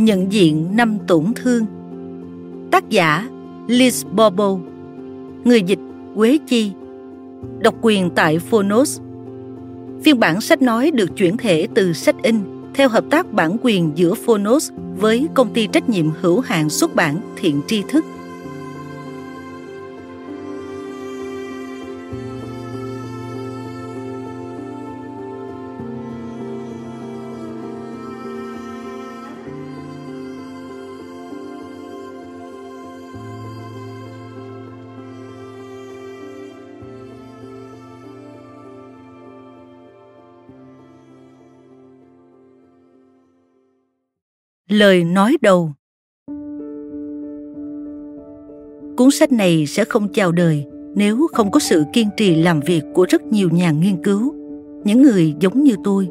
Nhận diện năm tổn thương. Tác giả, Liz Bobo. Người dịch, Quế Chi. Độc quyền tại Phonos. Phiên bản sách nói được chuyển thể từ sách in theo hợp tác bản quyền giữa Phonos với công ty trách nhiệm hữu hạn xuất bản Thiện Tri Thức. Lời nói đầu. Cuốn sách này sẽ không chào đời nếu không có sự kiên trì làm việc của rất nhiều nhà nghiên cứu, những người giống như tôi,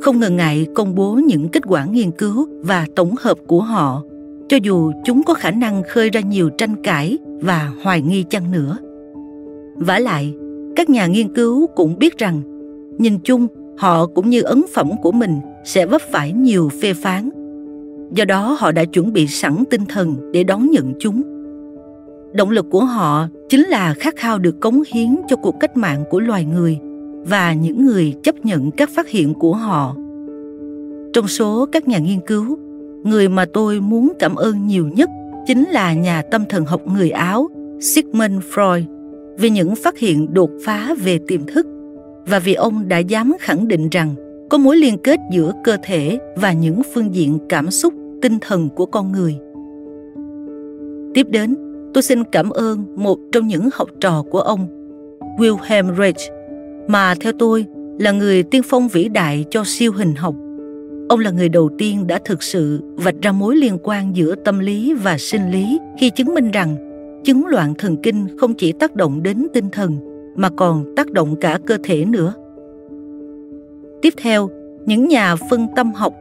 không ngần ngại công bố những kết quả nghiên cứu và tổng hợp của họ, cho dù chúng có khả năng khơi ra nhiều tranh cãi và hoài nghi chăng nữa. Vả lại, các nhà nghiên cứu cũng biết rằng, nhìn chung họ cũng như ấn phẩm của mình sẽ vấp phải nhiều phê phán do đó họ đã chuẩn bị sẵn tinh thần để đón nhận chúng. Động lực của họ chính là khát khao được cống hiến cho cuộc cách mạng của loài người và những người chấp nhận các phát hiện của họ. Trong số các nhà nghiên cứu, người mà tôi muốn cảm ơn nhiều nhất chính là nhà tâm thần học người áo, sigmund freud vì những phát hiện đột phá về tiềm thức và vì ông đã dám khẳng định rằng có mối liên kết giữa cơ thể và những phương diện cảm xúc tinh thần của con người. Tiếp đến tôi xin cảm ơn một trong những học trò của ông wilhelm reich mà theo tôi là người tiên phong vĩ đại cho siêu hình học. Ông là người đầu tiên đã thực sự vạch ra mối liên quan giữa tâm lý và sinh lý khi chứng minh rằng chứng loạn thần kinh không chỉ tác động đến tinh thần mà còn tác động cả cơ thể nữa. Tiếp theo, những nhà phân tâm học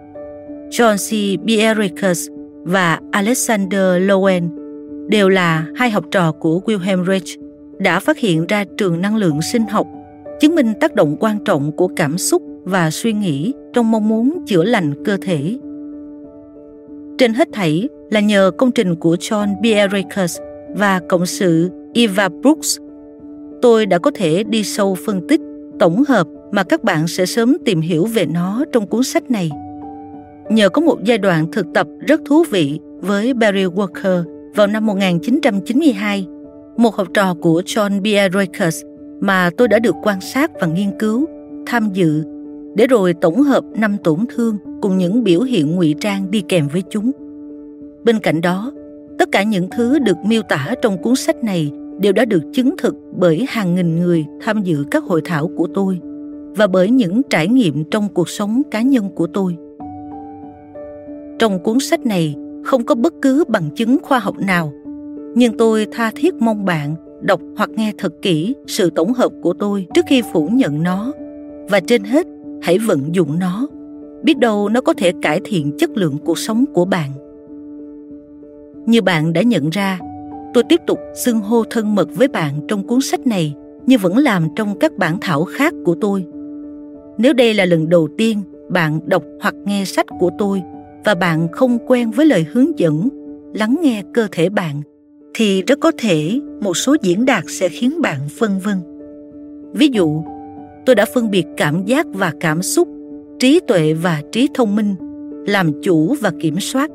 John C. Biericus và Alexander Lowen đều là hai học trò của Wilhelm Reich đã phát hiện ra trường năng lượng sinh học, chứng minh tác động quan trọng của cảm xúc và suy nghĩ trong mong muốn chữa lành cơ thể. Trên hết thảy là nhờ công trình của John Biericus và cộng sự Eva Brooks, tôi đã có thể đi sâu phân tích, tổng hợp mà các bạn sẽ sớm tìm hiểu về nó trong cuốn sách này. Nhờ có một giai đoạn thực tập rất thú vị với Barry Walker vào năm 1992, một học trò của John B. Rakers mà tôi đã được quan sát và nghiên cứu, tham dự, để rồi tổng hợp năm tổn thương cùng những biểu hiện ngụy trang đi kèm với chúng. Bên cạnh đó, tất cả những thứ được miêu tả trong cuốn sách này đều đã được chứng thực bởi hàng nghìn người tham dự các hội thảo của tôi và bởi những trải nghiệm trong cuộc sống cá nhân của tôi trong cuốn sách này, không có bất cứ bằng chứng khoa học nào. Nhưng tôi tha thiết mong bạn đọc hoặc nghe thật kỹ sự tổng hợp của tôi trước khi phủ nhận nó. Và trên hết, hãy vận dụng nó. Biết đâu nó có thể cải thiện chất lượng cuộc sống của bạn. Như bạn đã nhận ra, tôi tiếp tục xưng hô thân mật với bạn trong cuốn sách này như vẫn làm trong các bản thảo khác của tôi. Nếu đây là lần đầu tiên bạn đọc hoặc nghe sách của tôi và bạn không quen với lời hướng dẫn, lắng nghe cơ thể bạn, thì rất có thể một số diễn đạt sẽ khiến bạn phân vân. Ví dụ, tôi đã phân biệt cảm giác và cảm xúc, trí tuệ và trí thông minh, làm chủ và kiểm soát.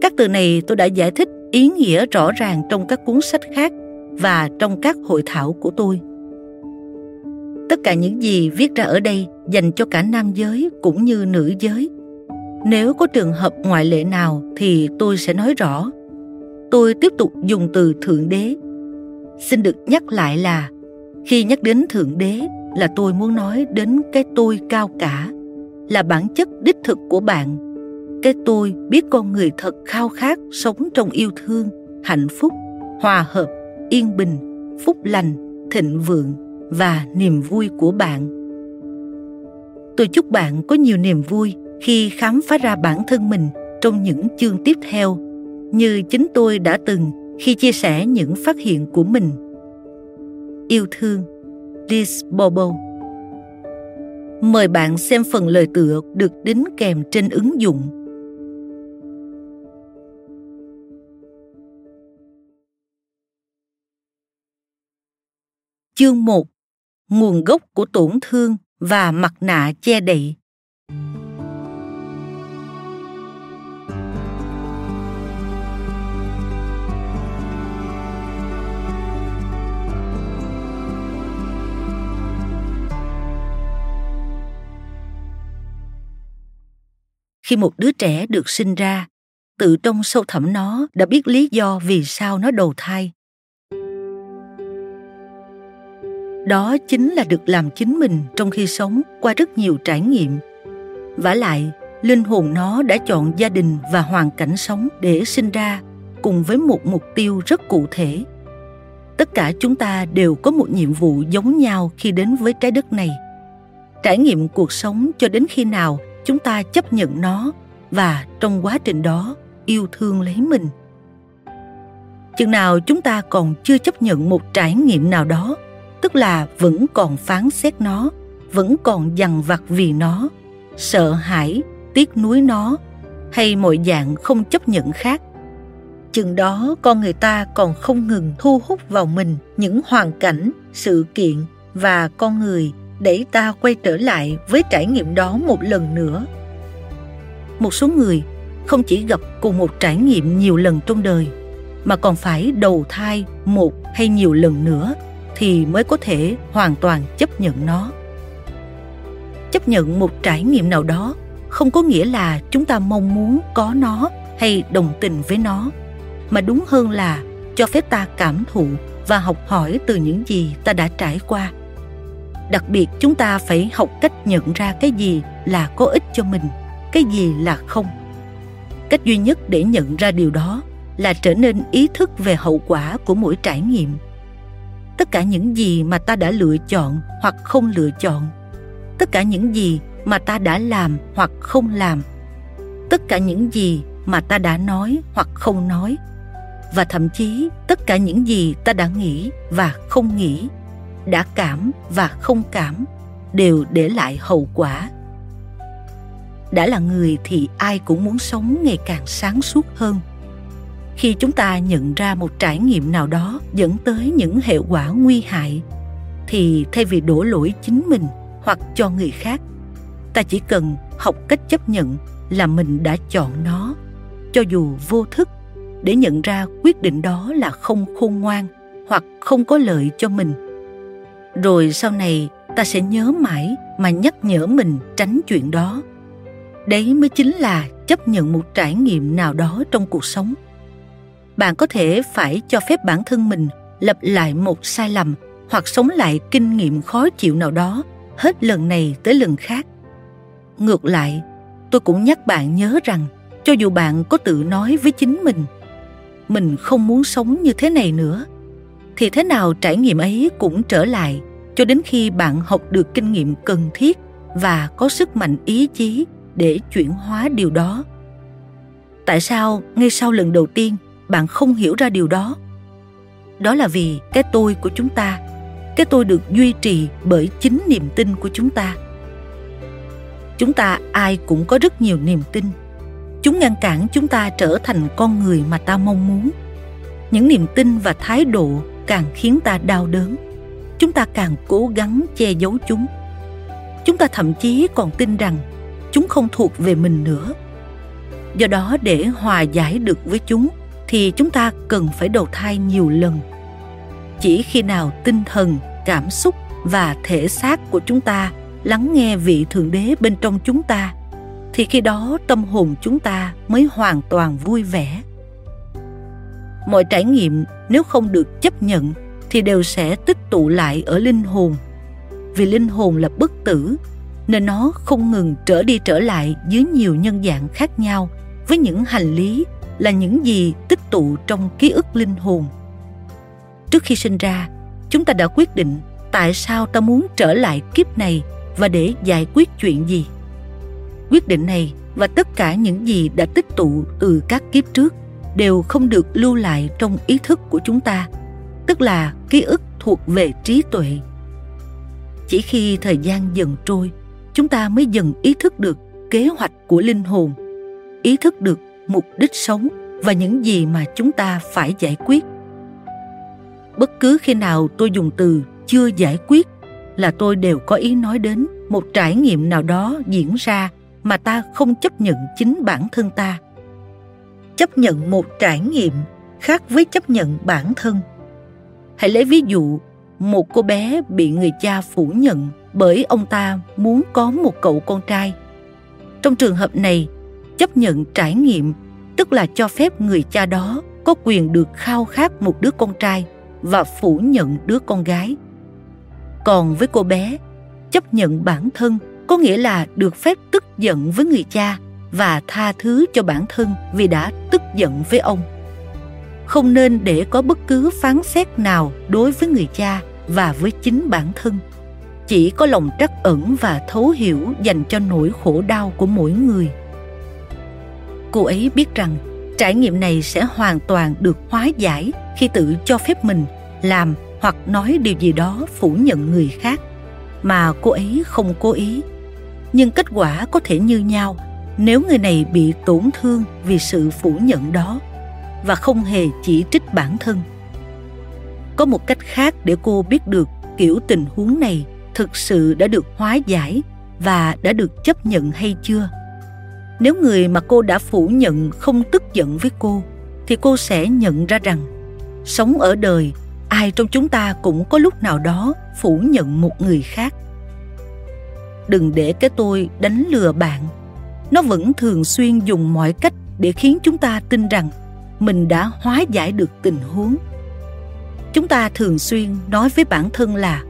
Các từ này tôi đã giải thích ý nghĩa rõ ràng trong các cuốn sách khác và trong các hội thảo của tôi. Tất cả những gì viết ra ở đây dành cho cả nam giới cũng như nữ giới nếu có trường hợp ngoại lệ nào thì tôi sẽ nói rõ. Tôi tiếp tục dùng từ thượng đế. Xin được nhắc lại là, khi nhắc đến thượng đế là tôi muốn nói đến cái tôi cao cả, là bản chất đích thực của bạn. Cái tôi biết con người thật khao khát sống trong yêu thương, hạnh phúc, hòa hợp, yên bình, phúc lành, thịnh vượng và niềm vui của bạn. Tôi chúc bạn có nhiều niềm vui khi khám phá ra bản thân mình trong những chương tiếp theo, như chính tôi đã từng khi chia sẻ những phát hiện của mình. Yêu thương, Liz Bobo. Mời bạn xem phần lời tựa được đính kèm trên ứng dụng. Chương 1 Nguồn gốc của tổn thương và mặt nạ che đậy. Khi một đứa trẻ được sinh ra, tự trong sâu thẳm nó đã biết lý do vì sao nó đầu thai. Đó chính là được làm chính mình trong khi sống qua rất nhiều trải nghiệm. Vả lại, linh hồn nó đã chọn gia đình và hoàn cảnh sống để sinh ra, cùng với một mục tiêu rất cụ thể. Tất cả chúng ta đều có một nhiệm vụ giống nhau khi đến với trái đất này. Trải nghiệm cuộc sống cho đến khi nào chúng ta chấp nhận nó và trong quá trình đó yêu thương lấy mình. Chừng nào chúng ta còn chưa chấp nhận một trải nghiệm nào đó, tức là vẫn còn phán xét nó, vẫn còn dằn vặt vì nó, sợ hãi, tiếc nuối nó, hay mọi dạng không chấp nhận khác, chừng đó con người ta còn không ngừng thu hút vào mình những hoàn cảnh, sự kiện và con người để ta quay trở lại với trải nghiệm đó một lần nữa. Một số người không chỉ gặp cùng một trải nghiệm nhiều lần trong đời, mà còn phải đầu thai một hay nhiều lần nữa thì mới có thể hoàn toàn chấp nhận nó. Chấp nhận một trải nghiệm nào đó không có nghĩa là chúng ta mong muốn có nó hay đồng tình với nó, mà đúng hơn là cho phép ta cảm thụ và học hỏi từ những gì ta đã trải qua đặc biệt chúng ta phải học cách nhận ra cái gì là có ích cho mình, cái gì là không. Cách duy nhất để nhận ra điều đó là trở nên ý thức về hậu quả của mỗi trải nghiệm. Tất cả những gì mà ta đã lựa chọn hoặc không lựa chọn, tất cả những gì mà ta đã làm hoặc không làm, tất cả những gì mà ta đã nói hoặc không nói, và thậm chí tất cả những gì ta đã nghĩ và không nghĩ đã cảm và không cảm đều để lại hậu quả. Đã là người thì ai cũng muốn sống ngày càng sáng suốt hơn. Khi chúng ta nhận ra một trải nghiệm nào đó dẫn tới những hệ quả nguy hại, thì thay vì đổ lỗi chính mình hoặc cho người khác, ta chỉ cần học cách chấp nhận là mình đã chọn nó, cho dù vô thức, để nhận ra quyết định đó là không khôn ngoan hoặc không có lợi cho mình rồi sau này ta sẽ nhớ mãi mà nhắc nhở mình tránh chuyện đó. Đấy mới chính là chấp nhận một trải nghiệm nào đó trong cuộc sống. Bạn có thể phải cho phép bản thân mình lặp lại một sai lầm hoặc sống lại kinh nghiệm khó chịu nào đó hết lần này tới lần khác. Ngược lại, tôi cũng nhắc bạn nhớ rằng cho dù bạn có tự nói với chính mình mình không muốn sống như thế này nữa thì thế nào trải nghiệm ấy cũng trở lại, cho đến khi bạn học được kinh nghiệm cần thiết và có sức mạnh ý chí để chuyển hóa điều đó. Tại sao ngay sau lần đầu tiên bạn không hiểu ra điều đó? Đó là vì cái tôi của chúng ta, cái tôi được duy trì bởi chính niềm tin của chúng ta. Chúng ta ai cũng có rất nhiều niềm tin. Chúng ngăn cản chúng ta trở thành con người mà ta mong muốn. Những niềm tin và thái độ càng khiến ta đau đớn. Chúng ta càng cố gắng che giấu chúng. Chúng ta thậm chí còn tin rằng chúng không thuộc về mình nữa. Do đó để hòa giải được với chúng thì chúng ta cần phải đầu thai nhiều lần. Chỉ khi nào tinh thần, cảm xúc và thể xác của chúng ta lắng nghe vị thượng đế bên trong chúng ta thì khi đó tâm hồn chúng ta mới hoàn toàn vui vẻ mọi trải nghiệm nếu không được chấp nhận thì đều sẽ tích tụ lại ở linh hồn. Vì linh hồn là bất tử, nên nó không ngừng trở đi trở lại dưới nhiều nhân dạng khác nhau, với những hành lý là những gì tích tụ trong ký ức linh hồn. Trước khi sinh ra, chúng ta đã quyết định tại sao ta muốn trở lại kiếp này và để giải quyết chuyện gì. Quyết định này và tất cả những gì đã tích tụ từ các kiếp trước đều không được lưu lại trong ý thức của chúng ta, tức là ký ức thuộc về trí tuệ. Chỉ khi thời gian dần trôi, chúng ta mới dần ý thức được kế hoạch của linh hồn, ý thức được mục đích sống và những gì mà chúng ta phải giải quyết. Bất cứ khi nào tôi dùng từ chưa giải quyết là tôi đều có ý nói đến một trải nghiệm nào đó diễn ra mà ta không chấp nhận chính bản thân ta chấp nhận một trải nghiệm khác với chấp nhận bản thân. Hãy lấy ví dụ, một cô bé bị người cha phủ nhận bởi ông ta muốn có một cậu con trai. Trong trường hợp này, chấp nhận trải nghiệm tức là cho phép người cha đó có quyền được khao khát một đứa con trai và phủ nhận đứa con gái. Còn với cô bé, chấp nhận bản thân có nghĩa là được phép tức giận với người cha và tha thứ cho bản thân vì đã tức giận với ông. Không nên để có bất cứ phán xét nào đối với người cha và với chính bản thân. Chỉ có lòng trắc ẩn và thấu hiểu dành cho nỗi khổ đau của mỗi người. Cô ấy biết rằng trải nghiệm này sẽ hoàn toàn được hóa giải khi tự cho phép mình làm hoặc nói điều gì đó phủ nhận người khác, mà cô ấy không cố ý. Nhưng kết quả có thể như nhau nếu người này bị tổn thương vì sự phủ nhận đó và không hề chỉ trích bản thân. Có một cách khác để cô biết được kiểu tình huống này thực sự đã được hóa giải và đã được chấp nhận hay chưa. Nếu người mà cô đã phủ nhận không tức giận với cô, thì cô sẽ nhận ra rằng sống ở đời, ai trong chúng ta cũng có lúc nào đó phủ nhận một người khác. Đừng để cái tôi đánh lừa bạn nó vẫn thường xuyên dùng mọi cách để khiến chúng ta tin rằng mình đã hóa giải được tình huống. Chúng ta thường xuyên nói với bản thân là,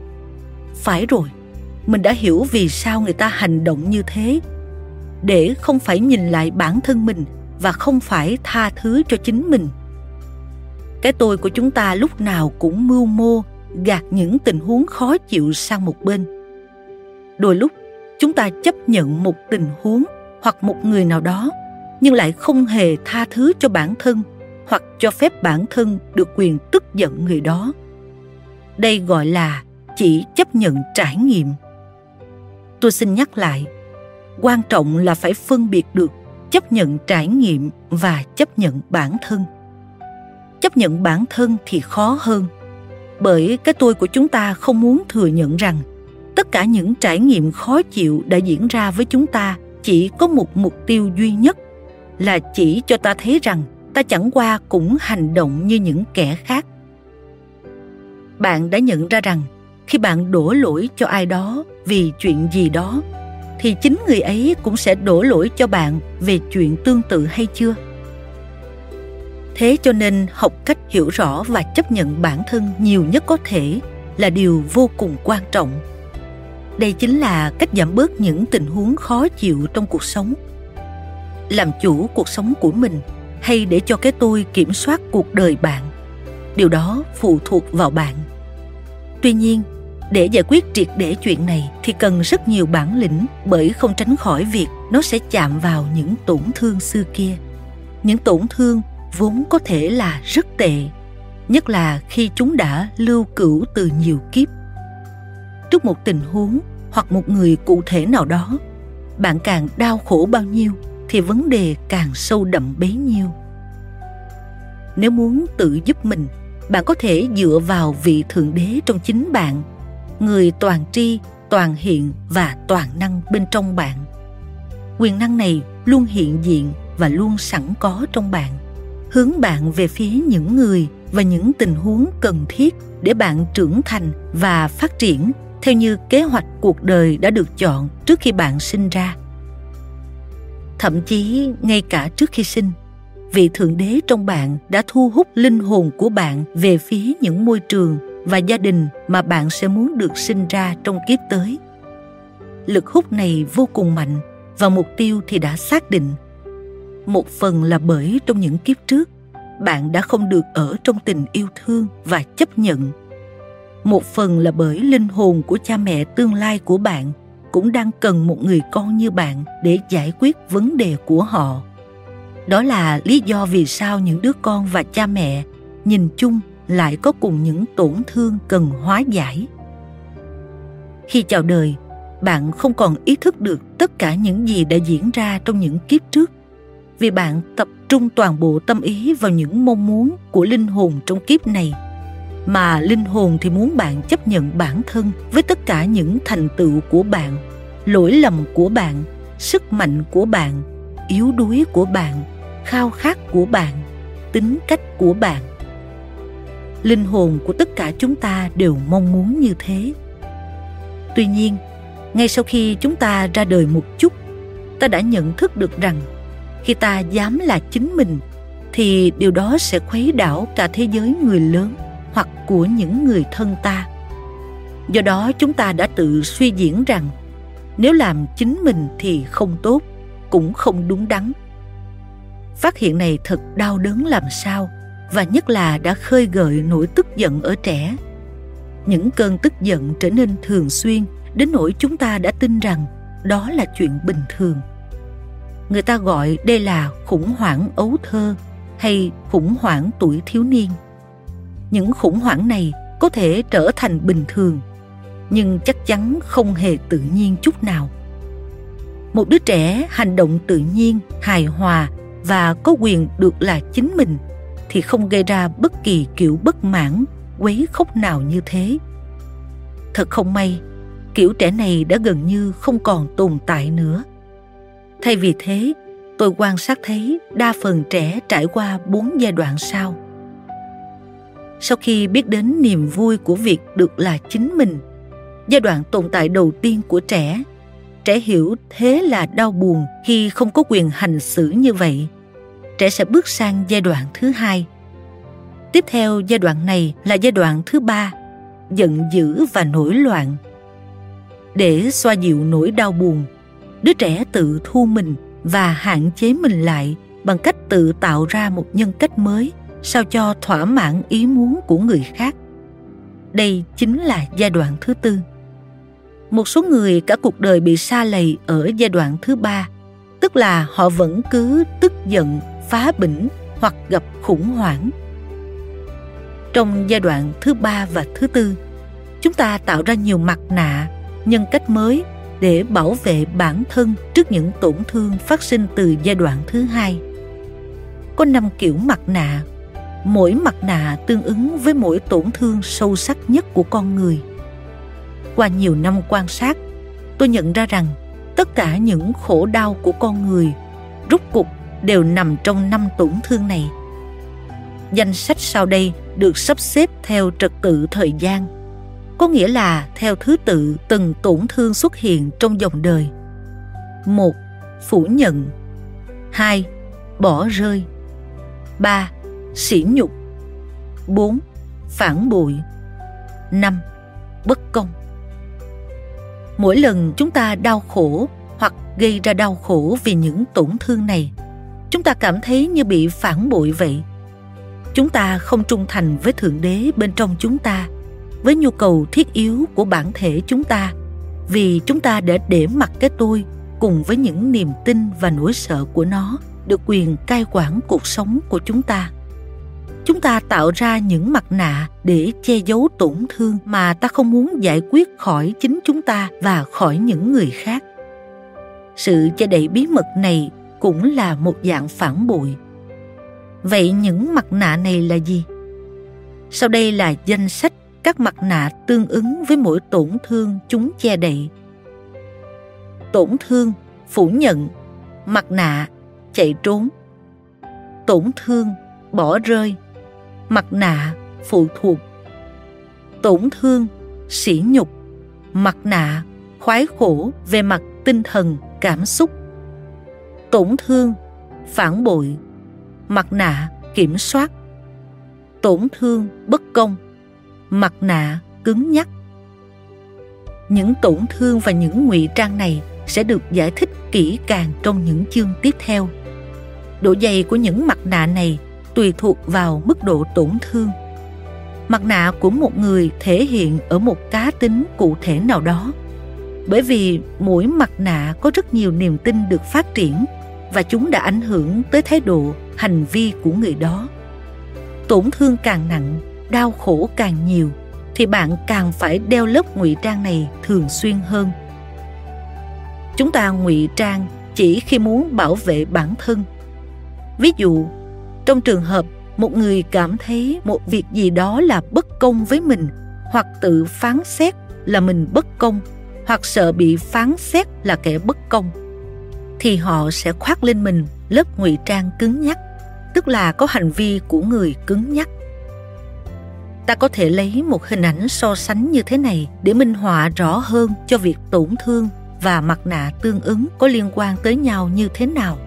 phải rồi, mình đã hiểu vì sao người ta hành động như thế, để không phải nhìn lại bản thân mình và không phải tha thứ cho chính mình. Cái tôi của chúng ta lúc nào cũng mưu mô, gạt những tình huống khó chịu sang một bên. Đôi lúc, chúng ta chấp nhận một tình huống hoặc một người nào đó, nhưng lại không hề tha thứ cho bản thân hoặc cho phép bản thân được quyền tức giận người đó. Đây gọi là chỉ chấp nhận trải nghiệm. Tôi xin nhắc lại, quan trọng là phải phân biệt được chấp nhận trải nghiệm và chấp nhận bản thân. Chấp nhận bản thân thì khó hơn, bởi cái tôi của chúng ta không muốn thừa nhận rằng tất cả những trải nghiệm khó chịu đã diễn ra với chúng ta chỉ có một mục tiêu duy nhất là chỉ cho ta thấy rằng ta chẳng qua cũng hành động như những kẻ khác. Bạn đã nhận ra rằng khi bạn đổ lỗi cho ai đó vì chuyện gì đó, thì chính người ấy cũng sẽ đổ lỗi cho bạn về chuyện tương tự hay chưa? Thế cho nên học cách hiểu rõ và chấp nhận bản thân nhiều nhất có thể là điều vô cùng quan trọng đây chính là cách giảm bớt những tình huống khó chịu trong cuộc sống. Làm chủ cuộc sống của mình hay để cho cái tôi kiểm soát cuộc đời bạn, điều đó phụ thuộc vào bạn. Tuy nhiên, để giải quyết triệt để chuyện này thì cần rất nhiều bản lĩnh bởi không tránh khỏi việc nó sẽ chạm vào những tổn thương xưa kia. Những tổn thương vốn có thể là rất tệ, nhất là khi chúng đã lưu cữu từ nhiều kiếp trước một tình huống hoặc một người cụ thể nào đó, bạn càng đau khổ bao nhiêu thì vấn đề càng sâu đậm bấy nhiêu. Nếu muốn tự giúp mình, bạn có thể dựa vào vị thượng đế trong chính bạn, người toàn tri, toàn hiện và toàn năng bên trong bạn. Quyền năng này luôn hiện diện và luôn sẵn có trong bạn, hướng bạn về phía những người và những tình huống cần thiết để bạn trưởng thành và phát triển theo như kế hoạch cuộc đời đã được chọn trước khi bạn sinh ra. Thậm chí ngay cả trước khi sinh, vị thượng đế trong bạn đã thu hút linh hồn của bạn về phía những môi trường và gia đình mà bạn sẽ muốn được sinh ra trong kiếp tới. Lực hút này vô cùng mạnh và mục tiêu thì đã xác định. Một phần là bởi trong những kiếp trước, bạn đã không được ở trong tình yêu thương và chấp nhận một phần là bởi linh hồn của cha mẹ tương lai của bạn cũng đang cần một người con như bạn để giải quyết vấn đề của họ. Đó là lý do vì sao những đứa con và cha mẹ nhìn chung lại có cùng những tổn thương cần hóa giải. Khi chào đời, bạn không còn ý thức được tất cả những gì đã diễn ra trong những kiếp trước, vì bạn tập trung toàn bộ tâm ý vào những mong muốn của linh hồn trong kiếp này mà linh hồn thì muốn bạn chấp nhận bản thân với tất cả những thành tựu của bạn, lỗi lầm của bạn, sức mạnh của bạn, yếu đuối của bạn, khao khát của bạn, tính cách của bạn. Linh hồn của tất cả chúng ta đều mong muốn như thế. Tuy nhiên, ngay sau khi chúng ta ra đời một chút, ta đã nhận thức được rằng khi ta dám là chính mình, thì điều đó sẽ khuấy đảo cả thế giới người lớn hoặc của những người thân ta. Do đó chúng ta đã tự suy diễn rằng, nếu làm chính mình thì không tốt, cũng không đúng đắn. Phát hiện này thật đau đớn làm sao, và nhất là đã khơi gợi nỗi tức giận ở trẻ. Những cơn tức giận trở nên thường xuyên, đến nỗi chúng ta đã tin rằng đó là chuyện bình thường. Người ta gọi đây là khủng hoảng ấu thơ hay khủng hoảng tuổi thiếu niên những khủng hoảng này có thể trở thành bình thường, nhưng chắc chắn không hề tự nhiên chút nào. Một đứa trẻ hành động tự nhiên, hài hòa và có quyền được là chính mình thì không gây ra bất kỳ kiểu bất mãn, quấy khóc nào như thế. Thật không may, kiểu trẻ này đã gần như không còn tồn tại nữa. Thay vì thế, tôi quan sát thấy đa phần trẻ trải qua bốn giai đoạn sau sau khi biết đến niềm vui của việc được là chính mình. Giai đoạn tồn tại đầu tiên của trẻ trẻ hiểu thế là đau buồn khi không có quyền hành xử như vậy. Trẻ sẽ bước sang giai đoạn thứ hai. Tiếp theo giai đoạn này là giai đoạn thứ ba, giận dữ và nổi loạn. Để xoa dịu nỗi đau buồn, đứa trẻ tự thu mình và hạn chế mình lại bằng cách tự tạo ra một nhân cách mới sao cho thỏa mãn ý muốn của người khác. Đây chính là giai đoạn thứ tư. Một số người cả cuộc đời bị xa lầy ở giai đoạn thứ ba, tức là họ vẫn cứ tức giận, phá bỉnh hoặc gặp khủng hoảng. Trong giai đoạn thứ ba và thứ tư, chúng ta tạo ra nhiều mặt nạ, nhân cách mới để bảo vệ bản thân trước những tổn thương phát sinh từ giai đoạn thứ hai. Có năm kiểu mặt nạ mỗi mặt nạ tương ứng với mỗi tổn thương sâu sắc nhất của con người. Qua nhiều năm quan sát, tôi nhận ra rằng tất cả những khổ đau của con người rút cục đều nằm trong năm tổn thương này. Danh sách sau đây được sắp xếp theo trật tự thời gian, có nghĩa là theo thứ tự từng tổn thương xuất hiện trong dòng đời. Một, phủ nhận. Hai, bỏ rơi. Ba sỉ nhục. Bốn, phản bội. Năm, bất công. Mỗi lần chúng ta đau khổ hoặc gây ra đau khổ vì những tổn thương này, chúng ta cảm thấy như bị phản bội vậy. Chúng ta không trung thành với thượng đế bên trong chúng ta, với nhu cầu thiết yếu của bản thể chúng ta, vì chúng ta đã để mặc cái tôi cùng với những niềm tin và nỗi sợ của nó được quyền cai quản cuộc sống của chúng ta chúng ta tạo ra những mặt nạ để che giấu tổn thương mà ta không muốn giải quyết khỏi chính chúng ta và khỏi những người khác. Sự che đậy bí mật này cũng là một dạng phản bội. Vậy những mặt nạ này là gì? Sau đây là danh sách các mặt nạ tương ứng với mỗi tổn thương chúng che đậy. Tổn thương, phủ nhận. Mặt nạ, chạy trốn. Tổn thương, bỏ rơi mặt nạ phụ thuộc. Tổn thương, sỉ nhục. Mặt nạ, khoái khổ về mặt tinh thần, cảm xúc. Tổn thương, phản bội. Mặt nạ, kiểm soát. Tổn thương, bất công. Mặt nạ, cứng nhắc. Những tổn thương và những ngụy trang này sẽ được giải thích kỹ càng trong những chương tiếp theo. Độ dày của những mặt nạ này tùy thuộc vào mức độ tổn thương. Mặt nạ của một người thể hiện ở một cá tính cụ thể nào đó. Bởi vì mỗi mặt nạ có rất nhiều niềm tin được phát triển và chúng đã ảnh hưởng tới thái độ, hành vi của người đó. Tổn thương càng nặng, đau khổ càng nhiều, thì bạn càng phải đeo lớp ngụy trang này thường xuyên hơn. Chúng ta ngụy trang chỉ khi muốn bảo vệ bản thân. Ví dụ trong trường hợp một người cảm thấy một việc gì đó là bất công với mình, hoặc tự phán xét là mình bất công, hoặc sợ bị phán xét là kẻ bất công, thì họ sẽ khoác lên mình lớp ngụy trang cứng nhắc, tức là có hành vi của người cứng nhắc. Ta có thể lấy một hình ảnh so sánh như thế này để minh họa rõ hơn cho việc tổn thương và mặt nạ tương ứng có liên quan tới nhau như thế nào.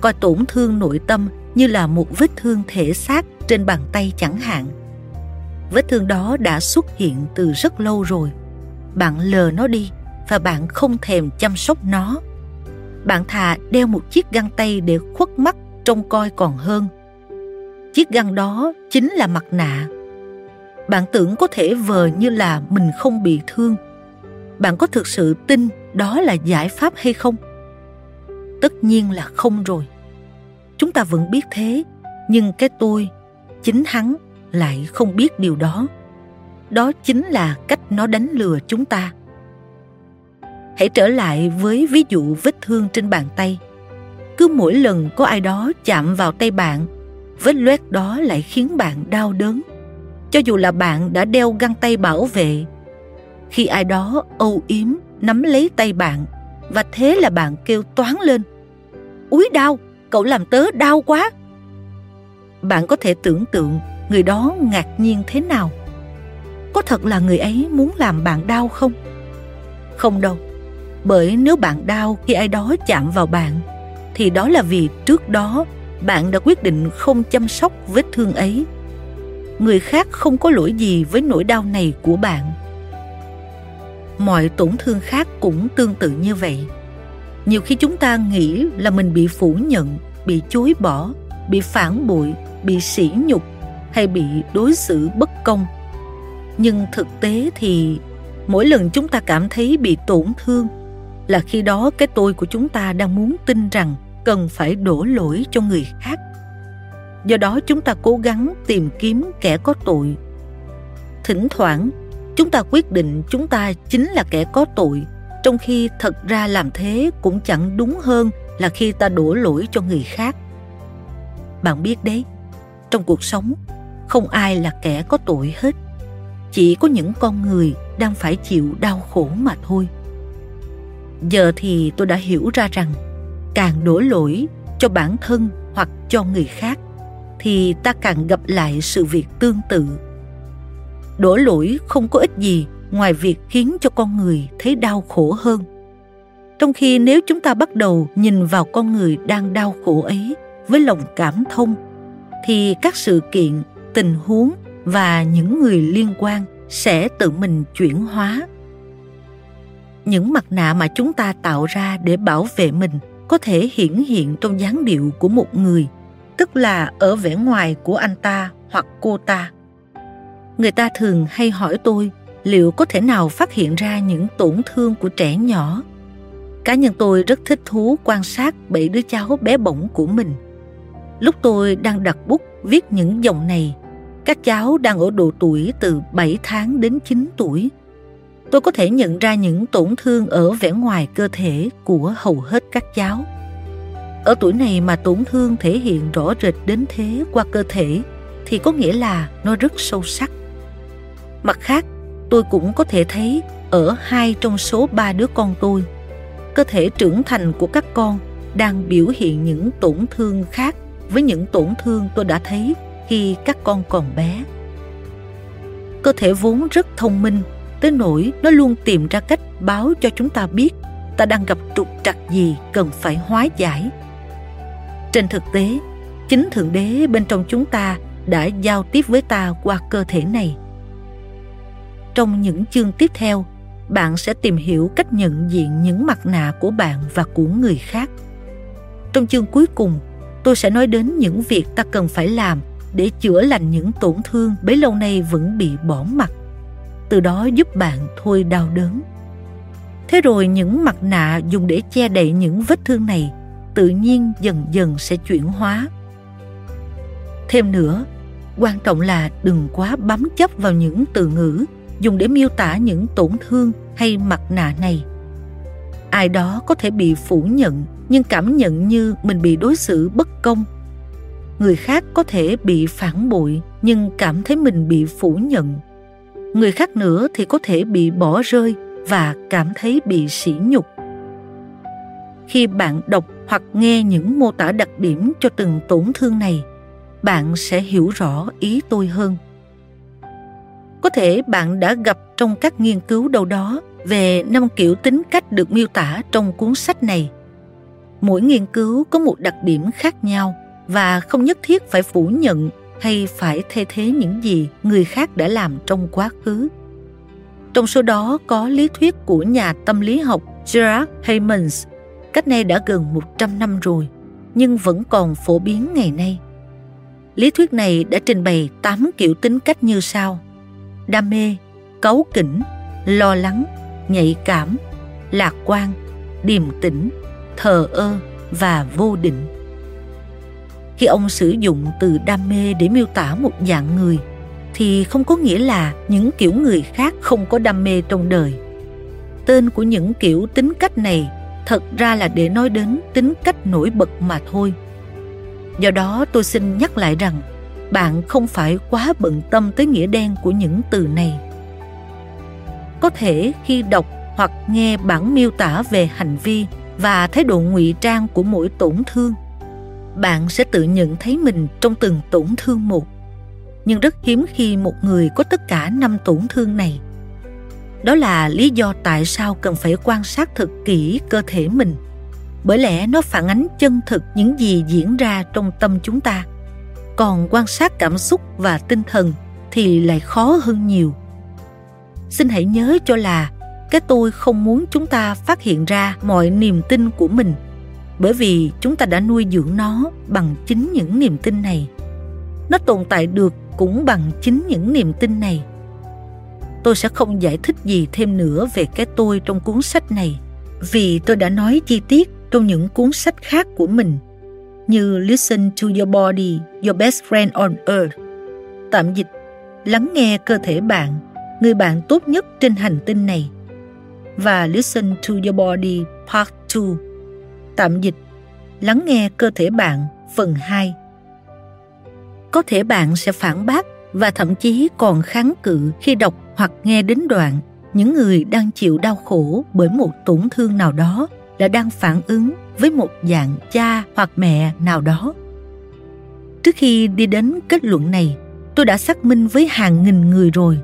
Coi tổn thương nội tâm như là một vết thương thể xác trên bàn tay chẳng hạn. Vết thương đó đã xuất hiện từ rất lâu rồi. Bạn lờ nó đi và bạn không thèm chăm sóc nó. Bạn thà đeo một chiếc găng tay để khuất mắt trông coi còn hơn. Chiếc găng đó chính là mặt nạ. Bạn tưởng có thể vờ như là mình không bị thương. Bạn có thực sự tin đó là giải pháp hay không? Tất nhiên là không rồi chúng ta vẫn biết thế, nhưng cái tôi, chính hắn lại không biết điều đó. Đó chính là cách nó đánh lừa chúng ta. Hãy trở lại với ví dụ vết thương trên bàn tay. Cứ mỗi lần có ai đó chạm vào tay bạn, vết loét đó lại khiến bạn đau đớn. Cho dù là bạn đã đeo găng tay bảo vệ, khi ai đó âu yếm nắm lấy tay bạn và thế là bạn kêu toán lên, úi đau! Cậu làm tớ đau quá. Bạn có thể tưởng tượng người đó ngạc nhiên thế nào. Có thật là người ấy muốn làm bạn đau không? Không đâu. Bởi nếu bạn đau khi ai đó chạm vào bạn, thì đó là vì trước đó bạn đã quyết định không chăm sóc vết thương ấy. Người khác không có lỗi gì với nỗi đau này của bạn. Mọi tổn thương khác cũng tương tự như vậy nhiều khi chúng ta nghĩ là mình bị phủ nhận, bị chối bỏ, bị phản bội, bị sỉ nhục hay bị đối xử bất công. Nhưng thực tế thì mỗi lần chúng ta cảm thấy bị tổn thương là khi đó cái tôi của chúng ta đang muốn tin rằng cần phải đổ lỗi cho người khác. Do đó chúng ta cố gắng tìm kiếm kẻ có tội. Thỉnh thoảng, chúng ta quyết định chúng ta chính là kẻ có tội trong khi thật ra làm thế cũng chẳng đúng hơn là khi ta đổ lỗi cho người khác. Bạn biết đấy, trong cuộc sống, không ai là kẻ có tội hết. Chỉ có những con người đang phải chịu đau khổ mà thôi. Giờ thì tôi đã hiểu ra rằng, càng đổ lỗi cho bản thân hoặc cho người khác, thì ta càng gặp lại sự việc tương tự. Đổ lỗi không có ích gì ngoài việc khiến cho con người thấy đau khổ hơn. Trong khi nếu chúng ta bắt đầu nhìn vào con người đang đau khổ ấy với lòng cảm thông, thì các sự kiện, tình huống và những người liên quan sẽ tự mình chuyển hóa. Những mặt nạ mà chúng ta tạo ra để bảo vệ mình có thể hiển hiện trong dáng điệu của một người, tức là ở vẻ ngoài của anh ta hoặc cô ta. Người ta thường hay hỏi tôi liệu có thể nào phát hiện ra những tổn thương của trẻ nhỏ cá nhân tôi rất thích thú quan sát bảy đứa cháu bé bỏng của mình lúc tôi đang đặt bút viết những dòng này các cháu đang ở độ tuổi từ 7 tháng đến 9 tuổi. Tôi có thể nhận ra những tổn thương ở vẻ ngoài cơ thể của hầu hết các cháu. Ở tuổi này mà tổn thương thể hiện rõ rệt đến thế qua cơ thể thì có nghĩa là nó rất sâu sắc. Mặt khác, tôi cũng có thể thấy ở hai trong số ba đứa con tôi, cơ thể trưởng thành của các con đang biểu hiện những tổn thương khác với những tổn thương tôi đã thấy khi các con còn bé. Cơ thể vốn rất thông minh, tới nỗi nó luôn tìm ra cách báo cho chúng ta biết ta đang gặp trục trặc gì cần phải hóa giải. Trên thực tế, chính Thượng Đế bên trong chúng ta đã giao tiếp với ta qua cơ thể này. Trong những chương tiếp theo, bạn sẽ tìm hiểu cách nhận diện những mặt nạ của bạn và của người khác. Trong chương cuối cùng, tôi sẽ nói đến những việc ta cần phải làm để chữa lành những tổn thương bấy lâu nay vẫn bị bỏ mặt từ đó giúp bạn thôi đau đớn thế rồi những mặt nạ dùng để che đậy những vết thương này tự nhiên dần dần sẽ chuyển hóa thêm nữa quan trọng là đừng quá bám chấp vào những từ ngữ dùng để miêu tả những tổn thương hay mặt nạ này. Ai đó có thể bị phủ nhận, nhưng cảm nhận như mình bị đối xử bất công. Người khác có thể bị phản bội, nhưng cảm thấy mình bị phủ nhận. Người khác nữa thì có thể bị bỏ rơi và cảm thấy bị sỉ nhục. Khi bạn đọc hoặc nghe những mô tả đặc điểm cho từng tổn thương này, bạn sẽ hiểu rõ ý tôi hơn có thể bạn đã gặp trong các nghiên cứu đâu đó về năm kiểu tính cách được miêu tả trong cuốn sách này mỗi nghiên cứu có một đặc điểm khác nhau và không nhất thiết phải phủ nhận hay phải thay thế những gì người khác đã làm trong quá khứ. Trong số đó có lý thuyết của nhà tâm lý học Gerard Haymans, cách nay đã gần 100 năm rồi, nhưng vẫn còn phổ biến ngày nay. Lý thuyết này đã trình bày 8 kiểu tính cách như sau. Đam mê, cấu kỉnh, lo lắng, nhạy cảm, lạc quan, điềm tĩnh, thờ ơ và vô định. Khi ông sử dụng từ đam mê để miêu tả một dạng người thì không có nghĩa là những kiểu người khác không có đam mê trong đời. Tên của những kiểu tính cách này thật ra là để nói đến tính cách nổi bật mà thôi. Do đó tôi xin nhắc lại rằng bạn không phải quá bận tâm tới nghĩa đen của những từ này. Có thể khi đọc hoặc nghe bản miêu tả về hành vi và thái độ ngụy trang của mỗi tổn thương, bạn sẽ tự nhận thấy mình trong từng tổn thương một. Nhưng rất hiếm khi một người có tất cả năm tổn thương này. Đó là lý do tại sao cần phải quan sát thật kỹ cơ thể mình, bởi lẽ nó phản ánh chân thực những gì diễn ra trong tâm chúng ta còn quan sát cảm xúc và tinh thần thì lại khó hơn nhiều. Xin hãy nhớ cho là cái tôi không muốn chúng ta phát hiện ra mọi niềm tin của mình, bởi vì chúng ta đã nuôi dưỡng nó bằng chính những niềm tin này. Nó tồn tại được cũng bằng chính những niềm tin này. Tôi sẽ không giải thích gì thêm nữa về cái tôi trong cuốn sách này, vì tôi đã nói chi tiết trong những cuốn sách khác của mình như Listen to Your Body, Your Best Friend on Earth. Tạm dịch, lắng nghe cơ thể bạn, người bạn tốt nhất trên hành tinh này. Và Listen to Your Body Part 2 Tạm dịch Lắng nghe cơ thể bạn phần 2 Có thể bạn sẽ phản bác và thậm chí còn kháng cự khi đọc hoặc nghe đến đoạn những người đang chịu đau khổ bởi một tổn thương nào đó là đang phản ứng với một dạng cha hoặc mẹ nào đó. Trước khi đi đến kết luận này, tôi đã xác minh với hàng nghìn người rồi.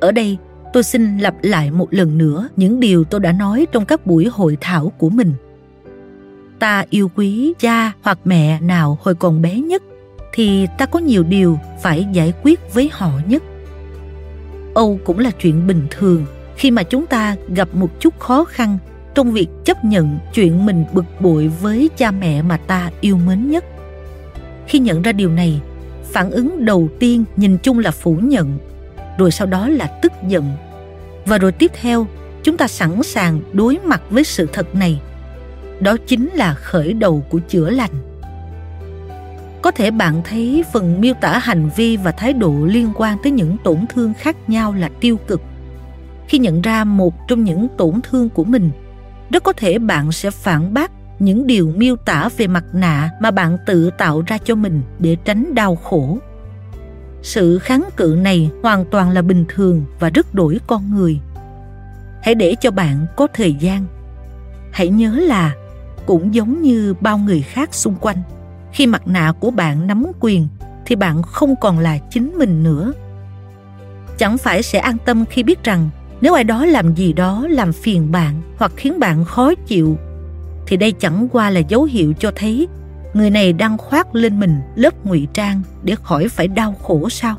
Ở đây, tôi xin lặp lại một lần nữa những điều tôi đã nói trong các buổi hội thảo của mình ta yêu quý cha hoặc mẹ nào hồi còn bé nhất thì ta có nhiều điều phải giải quyết với họ nhất âu cũng là chuyện bình thường khi mà chúng ta gặp một chút khó khăn trong việc chấp nhận chuyện mình bực bội với cha mẹ mà ta yêu mến nhất. Khi nhận ra điều này, phản ứng đầu tiên nhìn chung là phủ nhận, rồi sau đó là tức giận. Và rồi tiếp theo, chúng ta sẵn sàng đối mặt với sự thật này. Đó chính là khởi đầu của chữa lành. Có thể bạn thấy phần miêu tả hành vi và thái độ liên quan tới những tổn thương khác nhau là tiêu cực. Khi nhận ra một trong những tổn thương của mình rất có thể bạn sẽ phản bác những điều miêu tả về mặt nạ mà bạn tự tạo ra cho mình để tránh đau khổ. Sự kháng cự này hoàn toàn là bình thường và rất đổi con người. Hãy để cho bạn có thời gian. Hãy nhớ là cũng giống như bao người khác xung quanh, khi mặt nạ của bạn nắm quyền thì bạn không còn là chính mình nữa. Chẳng phải sẽ an tâm khi biết rằng nếu ai đó làm gì đó làm phiền bạn hoặc khiến bạn khó chịu, thì đây chẳng qua là dấu hiệu cho thấy người này đang khoác lên mình lớp ngụy trang để khỏi phải đau khổ sao.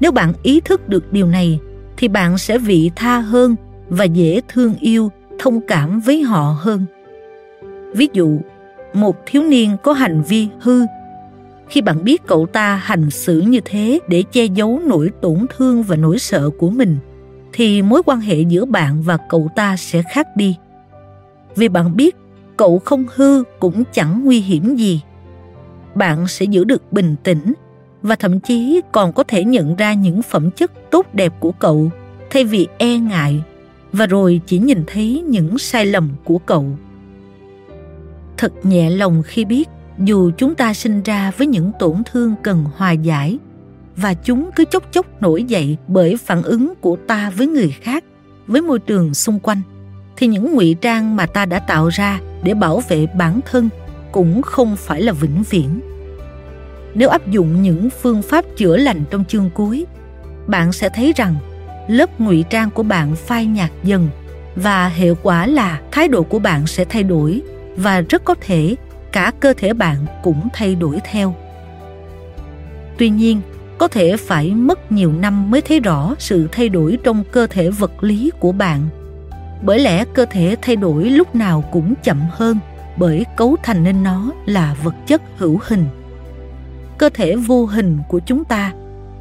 Nếu bạn ý thức được điều này, thì bạn sẽ vị tha hơn và dễ thương yêu, thông cảm với họ hơn. Ví dụ, một thiếu niên có hành vi hư. Khi bạn biết cậu ta hành xử như thế để che giấu nỗi tổn thương và nỗi sợ của mình thì mối quan hệ giữa bạn và cậu ta sẽ khác đi. Vì bạn biết, cậu không hư cũng chẳng nguy hiểm gì. Bạn sẽ giữ được bình tĩnh và thậm chí còn có thể nhận ra những phẩm chất tốt đẹp của cậu thay vì e ngại và rồi chỉ nhìn thấy những sai lầm của cậu. Thật nhẹ lòng khi biết dù chúng ta sinh ra với những tổn thương cần hòa giải và chúng cứ chốc chốc nổi dậy bởi phản ứng của ta với người khác, với môi trường xung quanh. Thì những ngụy trang mà ta đã tạo ra để bảo vệ bản thân cũng không phải là vĩnh viễn. Nếu áp dụng những phương pháp chữa lành trong chương cuối, bạn sẽ thấy rằng lớp ngụy trang của bạn phai nhạt dần và hệ quả là thái độ của bạn sẽ thay đổi và rất có thể cả cơ thể bạn cũng thay đổi theo. Tuy nhiên có thể phải mất nhiều năm mới thấy rõ sự thay đổi trong cơ thể vật lý của bạn. Bởi lẽ cơ thể thay đổi lúc nào cũng chậm hơn, bởi cấu thành nên nó là vật chất hữu hình. Cơ thể vô hình của chúng ta,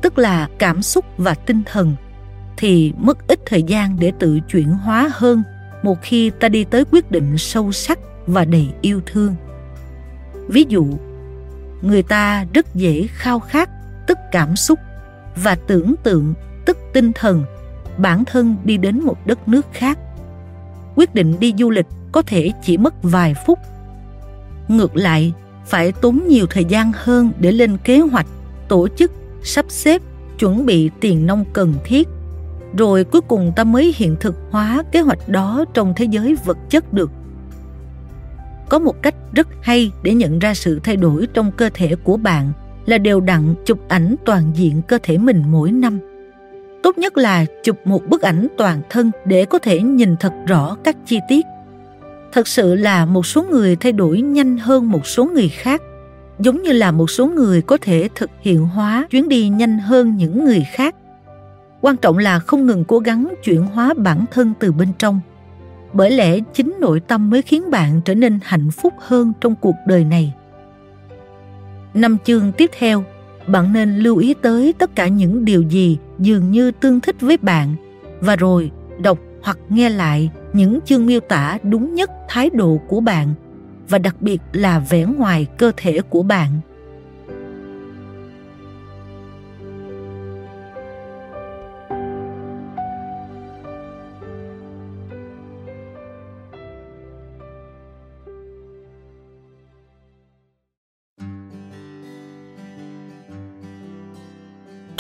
tức là cảm xúc và tinh thần, thì mất ít thời gian để tự chuyển hóa hơn một khi ta đi tới quyết định sâu sắc và đầy yêu thương. Ví dụ, người ta rất dễ khao khát cảm xúc và tưởng tượng, tức tinh thần, bản thân đi đến một đất nước khác. Quyết định đi du lịch có thể chỉ mất vài phút. Ngược lại, phải tốn nhiều thời gian hơn để lên kế hoạch, tổ chức, sắp xếp, chuẩn bị tiền nông cần thiết. Rồi cuối cùng ta mới hiện thực hóa kế hoạch đó trong thế giới vật chất được. Có một cách rất hay để nhận ra sự thay đổi trong cơ thể của bạn là đều đặn chụp ảnh toàn diện cơ thể mình mỗi năm. Tốt nhất là chụp một bức ảnh toàn thân để có thể nhìn thật rõ các chi tiết. Thật sự là một số người thay đổi nhanh hơn một số người khác, giống như là một số người có thể thực hiện hóa chuyến đi nhanh hơn những người khác. Quan trọng là không ngừng cố gắng chuyển hóa bản thân từ bên trong. Bởi lẽ chính nội tâm mới khiến bạn trở nên hạnh phúc hơn trong cuộc đời này năm chương tiếp theo, bạn nên lưu ý tới tất cả những điều gì dường như tương thích với bạn. Và rồi, đọc hoặc nghe lại những chương miêu tả đúng nhất thái độ của bạn, và đặc biệt là vẻ ngoài cơ thể của bạn.